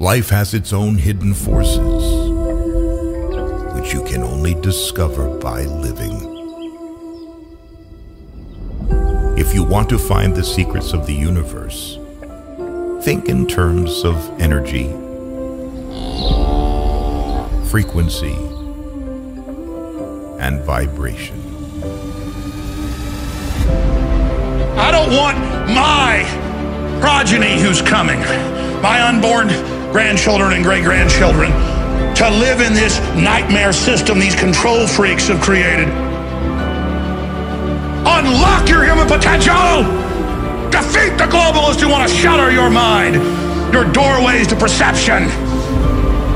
Life has its own hidden forces, which you can only discover by living. If you want to find the secrets of the universe, think in terms of energy, frequency, and vibration. I don't want my progeny who's coming, my unborn grandchildren and great grandchildren, to live in this nightmare system these control freaks have created. Unlock your human potential! Defeat the globalists who want to shutter your mind, your doorways to perception.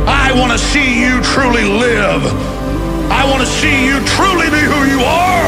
I want to see you truly live. I want to see you truly be who you are.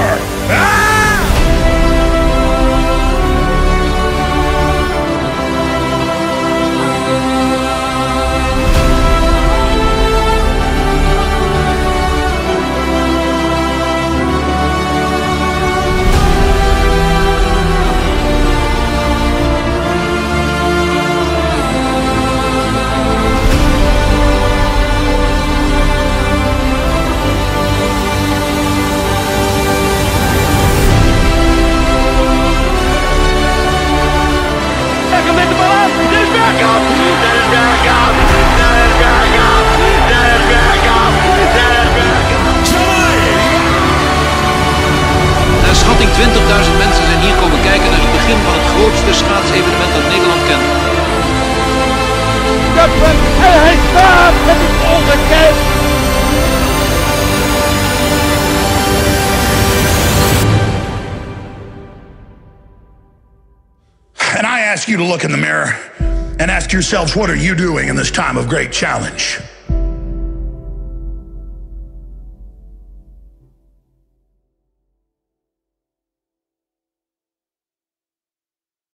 20.000 mensen zijn hier komen kijken naar het begin van het grootste schaatsevenement dat Nederland kent. Köppen! Hij staat! Het is ongekend! And I ask you to look in the mirror and ask yourselves, what are you doing in this time of great challenge?